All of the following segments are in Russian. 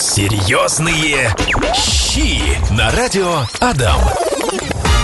Серьезные щи на радио Адам.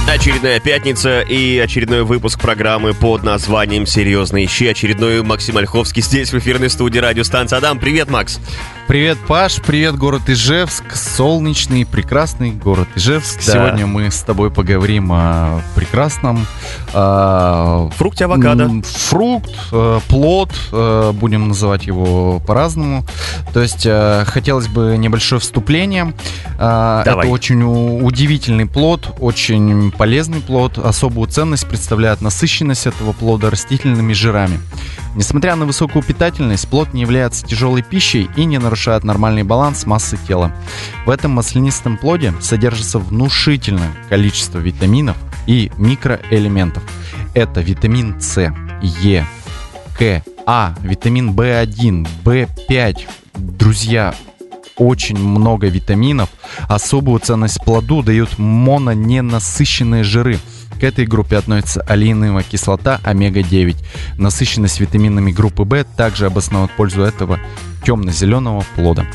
Очередная пятница и очередной выпуск программы под названием «Серьезные щи». Очередной Максим Ольховский здесь в эфирной студии радиостанции Адам. Привет, Макс. Привет, Паш, привет, город Ижевск, солнечный, прекрасный город Ижевск. Да. Сегодня мы с тобой поговорим о прекрасном... а, Фрукте авокадо. Фрукт, э, плод, э, будем называть его по-разному. То есть э, хотелось бы небольшое вступление. А, Давай. Это очень удивительный плод, очень полезный плод. Особую ценность представляет насыщенность этого плода растительными жирами. Несмотря на высокую питательность, плод не является тяжелой пищей и не нарушает нормальный баланс массы тела. В этом маслянистом плоде содержится внушительное количество витаминов и микроэлементов. Это витамин С, Е, К, А, витамин В1, В5. Друзья, очень много витаминов. Особую ценность плоду дают мононенасыщенные жиры. К этой группе относится алииновая кислота омега-9. Насыщенность витаминами группы В также обосновывает пользу этого темно-зеленого плода.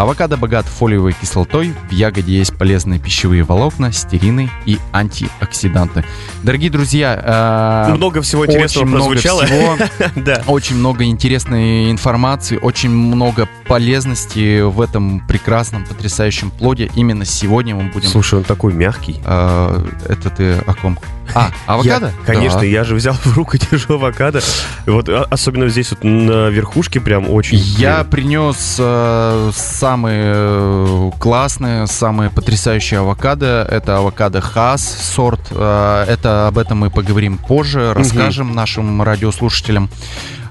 Авокадо богат фолиевой кислотой, в ягоде есть полезные пищевые волокна, стерины и антиоксиданты. Дорогие друзья, э, Много всего интересного очень много прозвучало. всего. Да. очень много интересной информации, очень много полезности в этом прекрасном, потрясающем плоде. Именно сегодня мы будем... Слушай, он такой мягкий. А, это ты о ком? А, авокадо? Я- конечно, Да. я же взял в руку держу авокадо. Вот а- особенно здесь вот на верхушке прям очень. Я принес э, самые э, классные, самые потрясающие авокадо. Это авокадо Хас сорт. Э, это об этом мы поговорим позже, расскажем нашим радиослушателям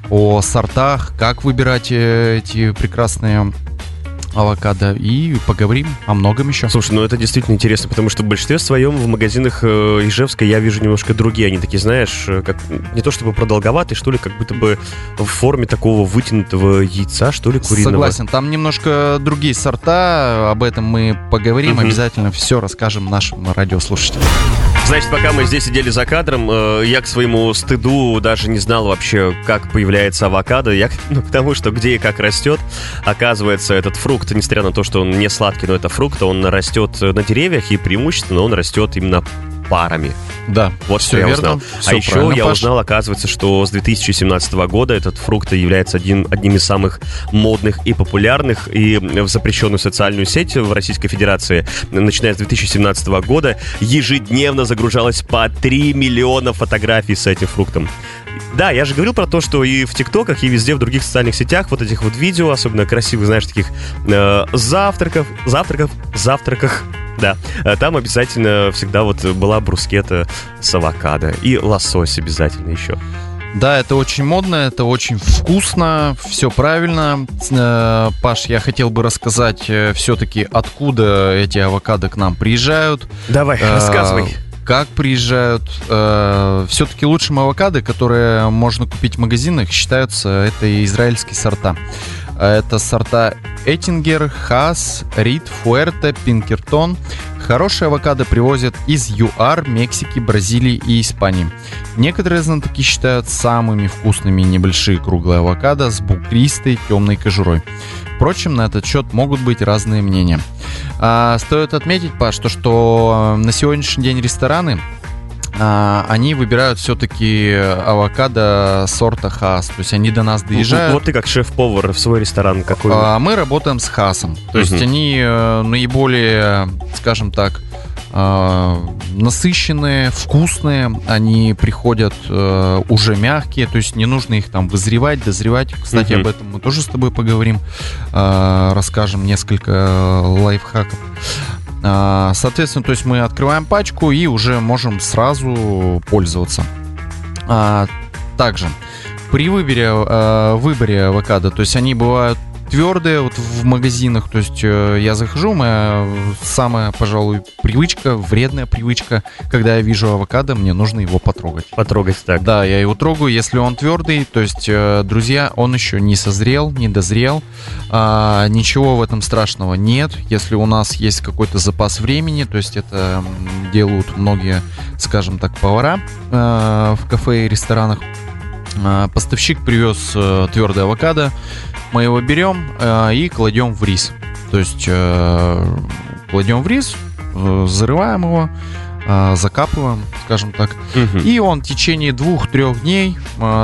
о сортах, как выбирать э, эти прекрасные авокадо и поговорим о многом еще. Слушай, ну это действительно интересно, потому что в большинстве своем в магазинах э, Ижевска я вижу немножко другие. Они такие, знаешь, э, как не то чтобы продолговатые, что ли, как будто бы в форме такого вытянутого яйца, что ли, куриного. Согласен, там немножко другие сорта, об этом мы поговорим, Мгм. обязательно все расскажем нашим радиослушателям. Значит, пока мы здесь сидели за кадром, э, я к своему стыду даже не знал вообще, как появляется авокадо. Я ну, к тому, что где и как растет. Оказывается, этот фрукт, несмотря на то, что он не сладкий, но это фрукт, он растет на деревьях, и преимущественно он растет именно парами. Да, Вот все я верно. узнал. всё а еще я Паш. узнал, оказывается, что с 2017 года этот фрукт является один, одним из самых модных и популярных. И в запрещенную социальную сеть в Российской Федерации, начиная с 2017 года, ежедневно загружалось по 3 миллиона фотографий с этим фруктом. Да, я же говорил про то, что и в ТикТоках, и везде в других социальных сетях вот этих вот видео, особенно красивых, знаешь, таких э, завтраков, завтраков, завтраках, да, э, там обязательно всегда вот была брускета с авокадо и лосось обязательно еще. Да, это очень модно, это очень вкусно, все правильно. Э, Паш, я хотел бы рассказать все-таки, откуда эти авокадо к нам приезжают. Давай, Э, рассказывай. Как приезжают. Все-таки лучшим авокадо, которые можно купить в магазинах, считаются это израильские сорта. Э, Это сорта Эттингер, Хас, Рид, Фуэрте, Пинкертон. Хорошие авокадо привозят из ЮАР, Мексики, Бразилии и Испании. Некоторые знатоки считают самыми вкусными небольшие круглые авокадо с бугристой темной кожурой. Впрочем, на этот счет могут быть разные мнения. А, стоит отметить, Паш, то, что э, на сегодняшний день рестораны а, они выбирают все-таки авокадо сорта Хас. То есть они до нас доезжают. Вот ты как шеф-повар в свой ресторан какой? А мы работаем с Хасом. То есть Мгм. они э, наиболее, скажем так, насыщенные, вкусные. Они приходят э, уже мягкие, то есть не нужно их там вызревать, дозревать. Кстати, Мгм. об этом мы тоже с тобой поговорим, э, расскажем несколько э, лайфхаков. А, Соответственно, то есть мы открываем пачку и уже можем сразу пользоваться. А, Также при выборе, э, выборе авокадо, то есть они бывают твердые вот в магазинах, то есть э, я захожу, моя самая, пожалуй, привычка, вредная привычка, когда я вижу авокадо, мне нужно его потрогать. Потрогать так. Да, я его трогаю, если он твердый, то есть, э, друзья, он еще не созрел, не дозрел, а, ничего в этом страшного нет, если у нас есть какой-то запас времени, то есть это делают многие, скажем так, повара э, в кафе и ресторанах. А, Поставщик привез э, твердый авокадо, мы его берем э, и кладем в рис. То есть э, кладем в рис, зарываем его, закапываем, скажем так. Мгм. И он в течение двух-трех дней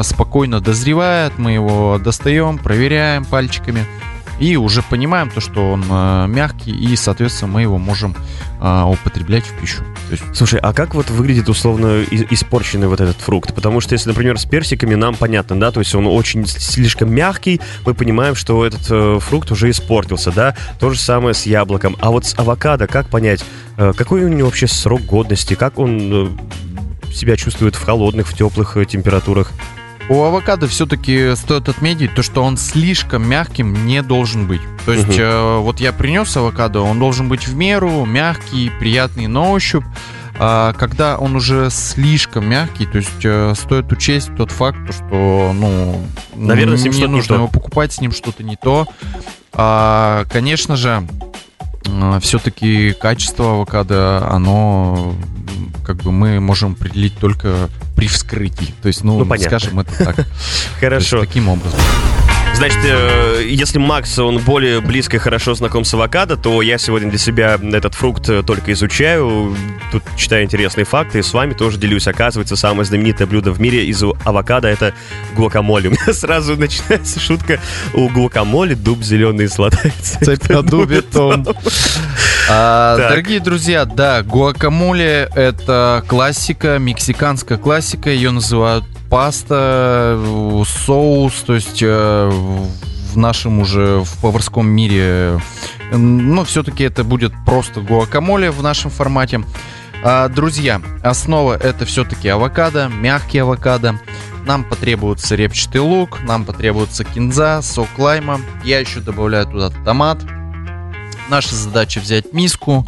спокойно дозревает. Мы его достаем, проверяем пальчиками. И уже понимаем то, что он э, мягкий, и, соответственно, мы его можем э, употреблять в пищу. Есть Слушай, а как вот выглядит условно испорченный вот этот фрукт? Потому что если, например, с персиками нам понятно, да, то есть он очень слишком мягкий, мы понимаем, что этот э, фрукт уже испортился, да. То же самое с яблоком. А вот с авокадо как понять, э, какой у него вообще срок годности, как он э, себя чувствует в холодных, в теплых э, температурах? У авокадо все-таки стоит отметить то, что он слишком мягким не должен быть. То есть Мгм. э, вот я принес авокадо, он должен быть в меру мягкий, приятный на ощупь. А когда он уже слишком мягкий, то есть э, стоит учесть тот факт, то, что ну Наверное, с ним не что-то не нужно его покупать, с ним что-то не то. А, конечно же, все-таки качество авокадо, оно как бы мы можем определить только при вскрытии. То есть, ну, Ну, понятно. скажем это так. То есть Хорошо. таким образом. Значит, э, если Макс, он более близко и хорошо знаком с авокадо, то я сегодня для себя этот фрукт э, только изучаю, тут читаю интересные факты, и с вами тоже делюсь. Оказывается, самое знаменитое блюдо в мире из авокадо — это гуакамоле. У меня сразу начинается шутка у гуакамоле дуб зеленый сладается. Цепь на дубе том. А. Дорогие друзья, да, гуакамоле это классика, мексиканская классика, ее называют паста, соус, то есть э, в нашем уже в поварском мире, э, но все-таки это будет просто гуакамоле в нашем формате. А, Друзья, основа это все-таки авокадо, мягкий авокадо. Нам потребуется репчатый лук, нам потребуется кинза, сок лайма. Я еще добавляю туда томат. Наша задача взять миску,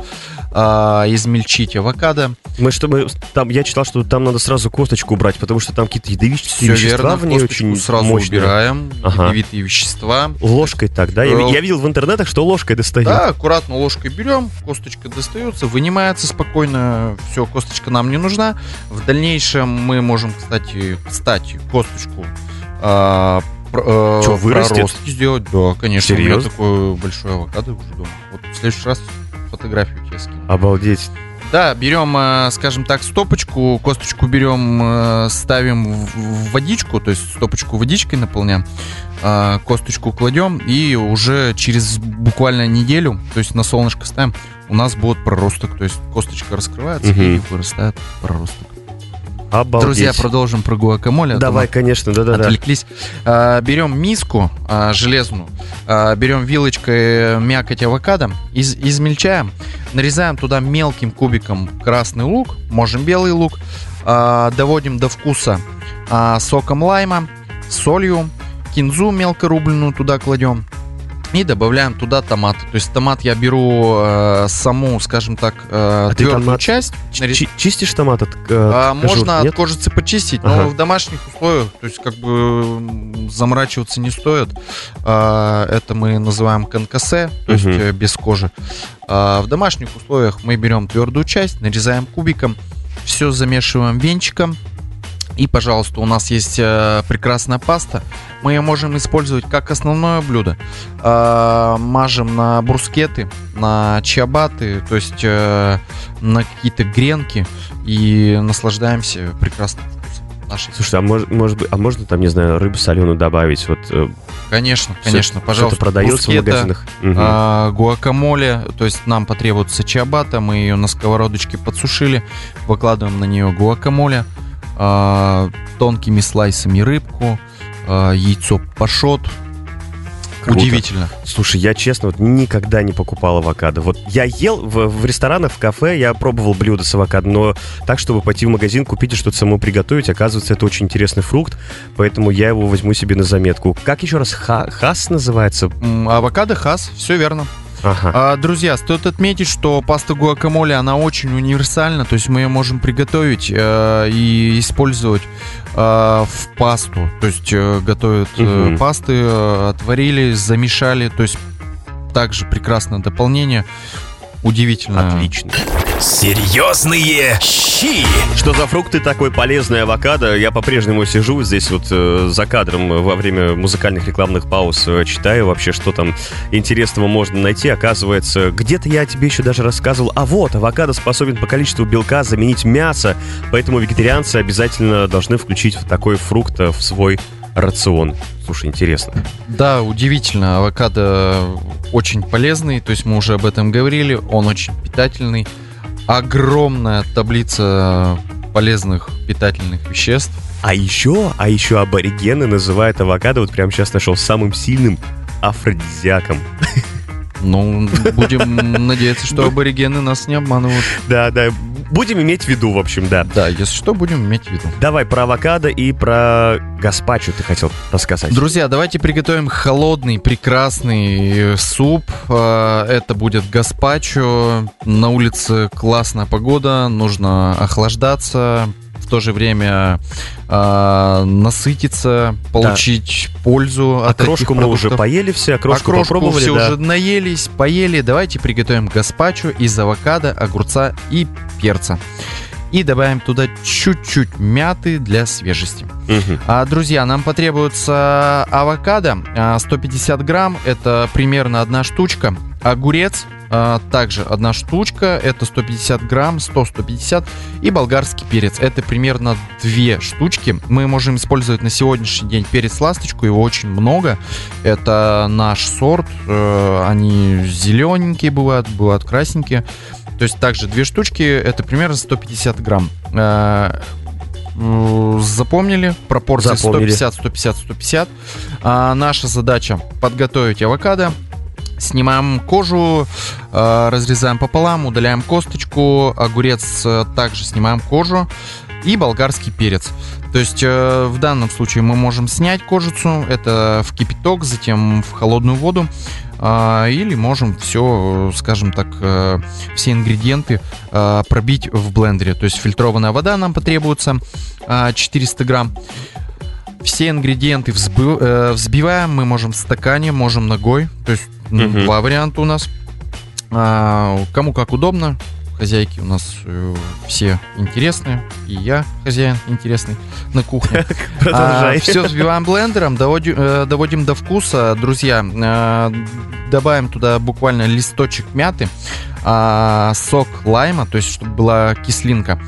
а, измельчить авокадо. Мы чтобы там, я читал, что там надо сразу косточку убрать, потому что там какие-то ядовитые Все вещества верно, в ней очень сразу мощные. убираем, Ага. ядовитые вещества. Ложкой так, да? Я, Э, я видел в интернетах, что ложкой достают. Да, аккуратно ложкой берем, косточка достается, вынимается спокойно. Все, косточка нам не нужна. В дальнейшем мы можем, кстати, кстати, косточку а, э, Чё, вырастет? проростки сделать. Да, конечно. У Серьезно? меня такой большой авокадо уже дома. Вот в следующий раз фотографию тебе скину. Обалдеть. Да, берем, э, скажем так, стопочку, косточку берем, э, ставим в водичку, то есть стопочку водичкой наполняем, а, косточку кладем и уже через буквально неделю, то есть на солнышко ставим, у нас будет проросток, то есть косточка раскрывается и Мгм. вырастает проросток. Обалдеть. Друзья, продолжим про гуакамоле. а Давай, конечно, да-да-да. отвлеклись. А, берем миску а, железную, а, берем вилочкой мякоть авокадо, из- измельчаем, нарезаем туда мелким кубиком красный лук, можем белый лук, а, доводим до вкуса а, соком лайма, солью, кинзу мелко рубленную туда кладем. И добавляем туда томат. То есть томат я беру э, саму, скажем так, э, А твердую томат часть. Чи- Чистишь томат от, э, а, можно нет? от кожицы почистить, Ага. но в домашних условиях, то есть как бы заморачиваться не стоит. А, это мы называем конкасе, то есть Мгм. э, без кожи. А, в домашних условиях мы берем твердую часть, нарезаем кубиком, все замешиваем венчиком. И, пожалуйста, у нас есть э, прекрасная паста. Мы ее можем использовать как основное блюдо. А, мажем на брускеты, на чиабаты, то есть э, на какие-то гренки и наслаждаемся прекрасным вкусом нашей. Слушай, а может, может быть, а можно там, не знаю, рыбу соленую добавить? Вот э, Конечно, всё- конечно, пожалуйста. Что-то продается в брускетта, магазинах. Мгм. а, гуакамоле, то есть нам потребуется чиабата, мы ее на сковородочке подсушили, выкладываем на нее гуакамоле, а, тонкими слайсами рыбку, а, яйцо пашот. Круто. Удивительно. Слушай, я честно вот никогда не покупал авокадо. Вот я ел в, в ресторанах, в кафе, я пробовал блюда с авокадо, но так, чтобы пойти в магазин, купить и что-то самому приготовить, оказывается, это очень интересный фрукт, поэтому я его возьму себе на заметку. Как еще раз ха- хас называется? Авокадо хас, все верно. Ага. А, друзья, стоит отметить, что паста гуакамоле, она очень универсальна, то есть мы ее можем приготовить э, и использовать э, в пасту, то есть э, готовят э, Мгм. пасты, э, отварили, замешали, то есть также прекрасное дополнение, удивительно. Отлично. Серьезные щи. Что за фрукты такой полезный авокадо? Я по-прежнему сижу здесь вот э, за кадром во время музыкальных рекламных пауз, э, читаю вообще, что там интересного можно найти. Оказывается, где-то я тебе еще даже рассказывал, а вот, авокадо способен по количеству белка заменить мясо, поэтому вегетарианцы обязательно должны включить такой фрукт э, в свой рацион. Слушай, интересно. Да, удивительно. Авокадо очень полезный, то есть мы уже об этом говорили. Он очень питательный. Огромная таблица полезных питательных веществ. А еще, а еще аборигены называют авокадо, вот прямо сейчас нашел, самым сильным афродизиаком. Ну, будем надеяться, что аборигены нас не обманывают. Да, да, будем иметь в виду, в общем, да. Да, если что, будем иметь в виду. Давай про авокадо и про гаспачо ты хотел рассказать. Друзья, давайте приготовим холодный, прекрасный суп. А, Это будет гаспачо. На улице классная погода, нужно охлаждаться, в то же время а, насытиться, получить пользу от Окрошку этих мы уже продуктов. поели все, окрошку, Окрошку попробовали, все да. уже наелись, поели. Давайте приготовим гаспачо из авокадо, огурца и перца. И добавим туда чуть-чуть мяты для свежести. Мгм. А, друзья, нам потребуется авокадо а, 150 грамм, это примерно одна штучка. Огурец а, также одна штучка, это 150 грамм, 100-150. И болгарский перец, это примерно две штучки. Мы можем использовать на сегодняшний день перец ласточку, его очень много. Это наш сорт, э, они зелененькие бывают, бывают красненькие. То есть также две штучки, это примерно 150 грамм. Э, Запомнили? Пропорции Запомнили. 150, 150, 150. А, наша задача подготовить авокадо. Снимаем кожу, э, разрезаем пополам, удаляем косточку. Огурец э, также снимаем кожу. И болгарский перец. То есть в данном случае мы можем снять кожицу, это в кипяток, затем в холодную воду. А, или можем все, скажем так, э, все ингредиенты э, пробить в блендере. То есть фильтрованная вода нам потребуется а, 400 грамм. Все ингредиенты взбы- э, взбиваем, мы можем в стакане, можем ногой. То есть Мгм. два варианта у нас. А, кому как удобно. Хозяйки у нас э, все интересные. И я хозяин интересный на кухне. Продолжай. все взбиваем блендером, доводим, э, доводим до вкуса. Друзья, э, добавим туда буквально листочек мяты, а, сок лайма, то есть чтобы была кислинка,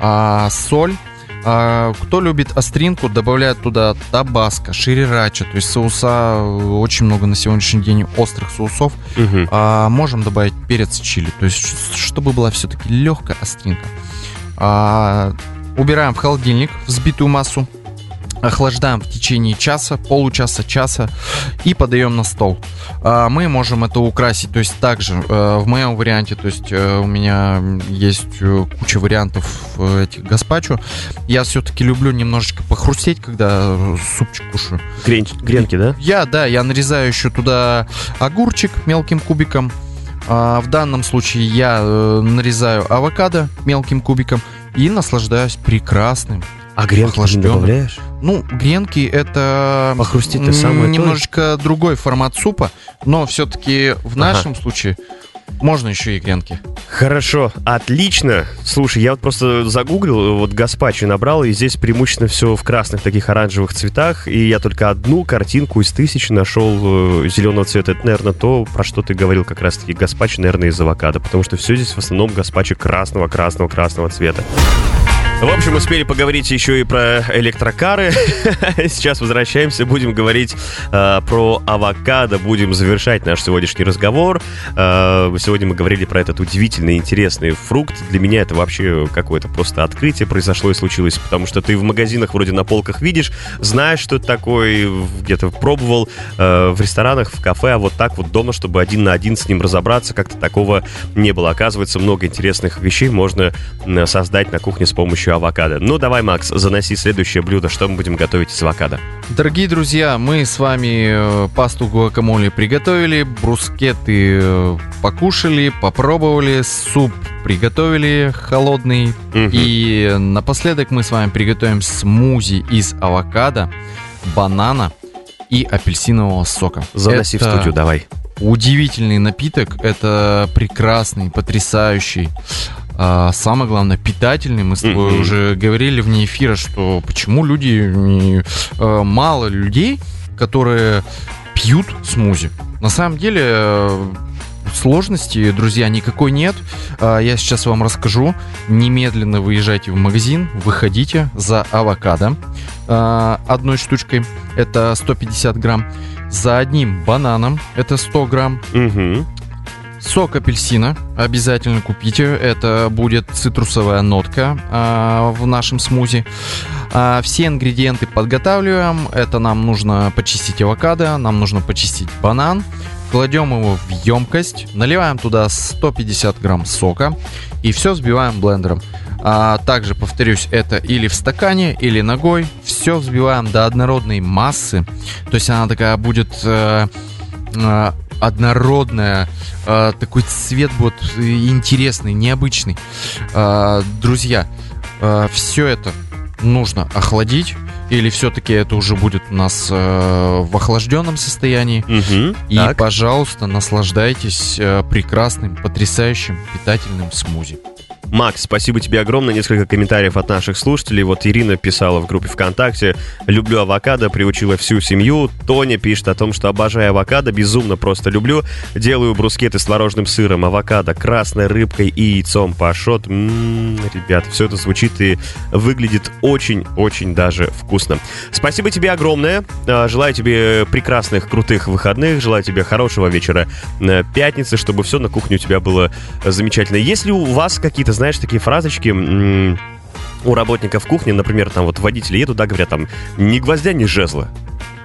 а, соль. А, кто любит остринку, добавляет туда табаско, ширирача, то есть соуса, э, очень много на сегодняшний день острых соусов. Мгм. А, можем добавить перец чили, то есть чтобы была все-таки легкая остринка. А, убираем в холодильник взбитую массу, охлаждаем в течение часа, получаса, часа и подаем на стол. А, мы можем это украсить, то есть также э, в моем варианте, то есть э, у меня есть э, куча вариантов этих гаспачо. Я все-таки люблю немножечко похрустеть, когда супчик кушаю. Грен- Гренки, да? Я, да, я нарезаю еще туда огурчик мелким кубиком. А, в данном случае я нарезаю авокадо мелким кубиком и наслаждаюсь прекрасным. А гренки ты не добавляешь? Ну, гренки это Похрустеть-то м, самое то. немножечко другой формат супа, но все-таки в Ага. нашем случае можно еще и гренки. Хорошо, отлично. Слушай, я вот просто загуглил, вот гаспачо набрал, и здесь преимущественно все в красных таких оранжевых цветах, и я только одну картинку из тысячи нашел э, зеленого цвета. Это, наверное, то, про что ты говорил как раз-таки гаспачо, наверное, из авокадо, потому что все здесь в основном гаспачо красного, красного, красного цвета. В общем, успели поговорить еще и про электрокары. Сейчас возвращаемся, будем говорить э, про авокадо, будем завершать наш сегодняшний разговор. Э, сегодня мы говорили про этот удивительный, интересный фрукт. Для меня это вообще какое-то просто открытие произошло и случилось, потому что ты в магазинах вроде на полках видишь, знаешь, что это такое, где-то пробовал э, в ресторанах, в кафе, а вот так вот дома, чтобы один на один с ним разобраться, как-то такого не было. Оказывается, много интересных вещей можно создать на кухне с помощью авокадо. Ну, давай, Макс, заноси следующее блюдо. Что мы будем готовить из авокадо? Дорогие друзья, мы с вами э, пасту гуакамоле приготовили, брускеты э, покушали, попробовали, суп приготовили холодный. Мгм. И напоследок мы с вами приготовим смузи из авокадо, банана и апельсинового сока. Заноси Это в студию, давай. Удивительный напиток, это прекрасный, потрясающий, а самое главное, питательный. Мы с тобой Мгм. уже говорили вне эфира, что почему люди, не- э, мало людей, которые пьют смузи. На самом деле э, сложности, друзья, никакой нет. А, Я сейчас вам расскажу. Немедленно выезжайте в магазин, выходите за авокадо а, одной штучкой, это 150 грамм, за одним бананом, это 100 грамм, Мгм. Сок апельсина обязательно купите. Это будет цитрусовая нотка а, в нашем смузи. А, все ингредиенты подготавливаем. Это нам нужно почистить авокадо, нам нужно почистить банан. Кладем его в емкость, наливаем туда 150 грамм сока и все взбиваем блендером. А также, повторюсь, это или в стакане, или ногой. Все взбиваем до однородной массы. То есть она такая будет э, э, однородная, э, такой цвет будет э, интересный, необычный. Э, друзья, все это нужно охладить. Или все-таки это уже будет у нас э, в охлажденном состоянии. Мгм. И, Так. пожалуйста, наслаждайтесь э, прекрасным, потрясающим питательным смузи. Макс, спасибо тебе огромное. Несколько комментариев от наших слушателей. Вот Ирина писала в группе ВКонтакте. Люблю авокадо, приучила всю семью. Тоня пишет о том, что обожаю авокадо, безумно просто люблю. Делаю брускеты с творожным сыром, авокадо, красной рыбкой и яйцом пашот. М-м, ребят, все это звучит и выглядит очень-очень даже вкусно. Спасибо тебе огромное. А, Желаю тебе прекрасных, крутых выходных. Желаю тебе хорошего вечера э, пятницы, чтобы все на кухне у тебя было замечательно. Если у вас какие-то, знаешь, такие фразочки у работников кухни, например, там вот водители едут, да, говорят там, ни гвоздя, ни жезла.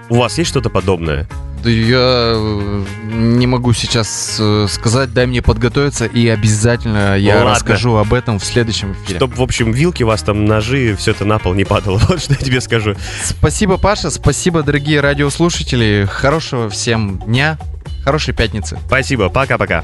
У вас есть что-то подобное? Да я э, не могу сейчас э, сказать, дай мне подготовиться, и обязательно я Ладно. расскажу об этом в следующем эфире. Чтоб, в общем, вилки у вас там, ножи, все это на пол не падало. Вот что я тебе скажу. Спасибо, Паша, спасибо, дорогие радиослушатели. Хорошего всем дня, хорошей пятницы. Спасибо, пока-пока.